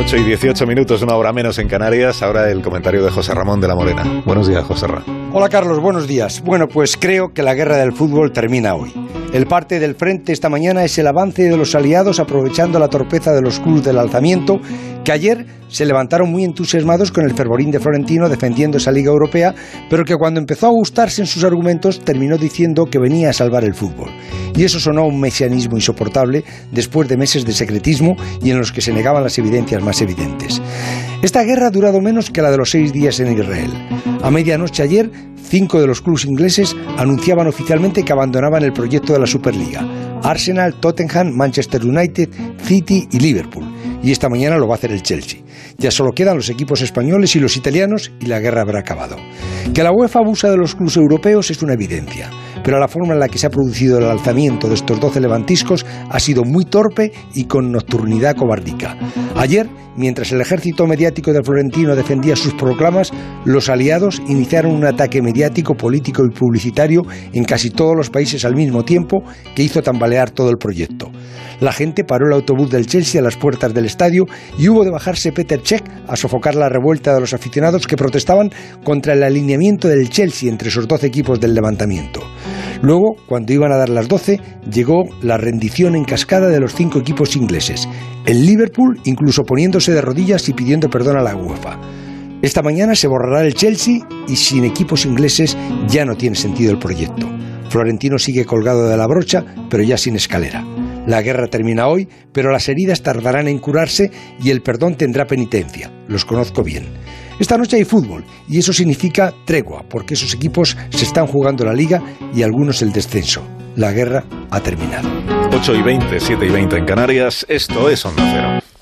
8 y 18 minutos, una hora menos en Canarias. Ahora el comentario de José Ramón de la Morena. Buenos días, José Ramón. Hola Carlos, buenos días. Bueno, pues creo que la guerra del fútbol termina hoy. El parte del frente esta mañana es el avance de los aliados aprovechando la torpeza de los clubes del alzamiento que ayer se levantaron muy entusiasmados con el fervorín de Florentino defendiendo esa Liga Europea, pero que cuando empezó a gustarse en sus argumentos terminó diciendo que venía a salvar el fútbol. Y eso sonó un mesianismo insoportable después de meses de secretismo y en los que se negaban las evidencias más evidentes. Esta guerra ha durado menos que la de los seis días en Israel. A medianoche ayer, cinco de los clubes ingleses anunciaban oficialmente que abandonaban el proyecto de la Superliga. Arsenal, Tottenham, Manchester United, City y Liverpool. Y esta mañana lo va a hacer el Chelsea. Ya solo quedan los equipos españoles y los italianos y la guerra habrá acabado. Que la UEFA abusa de los clubes europeos es una evidencia pero la forma en la que se ha producido el alzamiento de estos doce levantiscos ha sido muy torpe y con nocturnidad cobardica. Ayer, mientras el ejército mediático de Florentino defendía sus proclamas, los aliados iniciaron un ataque mediático, político y publicitario en casi todos los países al mismo tiempo que hizo tambalear todo el proyecto. La gente paró el autobús del Chelsea a las puertas del estadio y hubo de bajarse Peter Cech a sofocar la revuelta de los aficionados que protestaban contra el alineamiento del Chelsea entre esos doce equipos del levantamiento. Luego, cuando iban a dar las 12, llegó la rendición en cascada de los cinco equipos ingleses. El Liverpool incluso poniéndose de rodillas y pidiendo perdón a la UEFA. Esta mañana se borrará el Chelsea y sin equipos ingleses ya no tiene sentido el proyecto. Florentino sigue colgado de la brocha, pero ya sin escalera. La guerra termina hoy, pero las heridas tardarán en curarse y el perdón tendrá penitencia. Los conozco bien. Esta noche hay fútbol y eso significa tregua, porque esos equipos se están jugando la liga y algunos el descenso. La guerra ha terminado. 8 y 20, 7 y 20 en Canarias, esto es Onda Cero.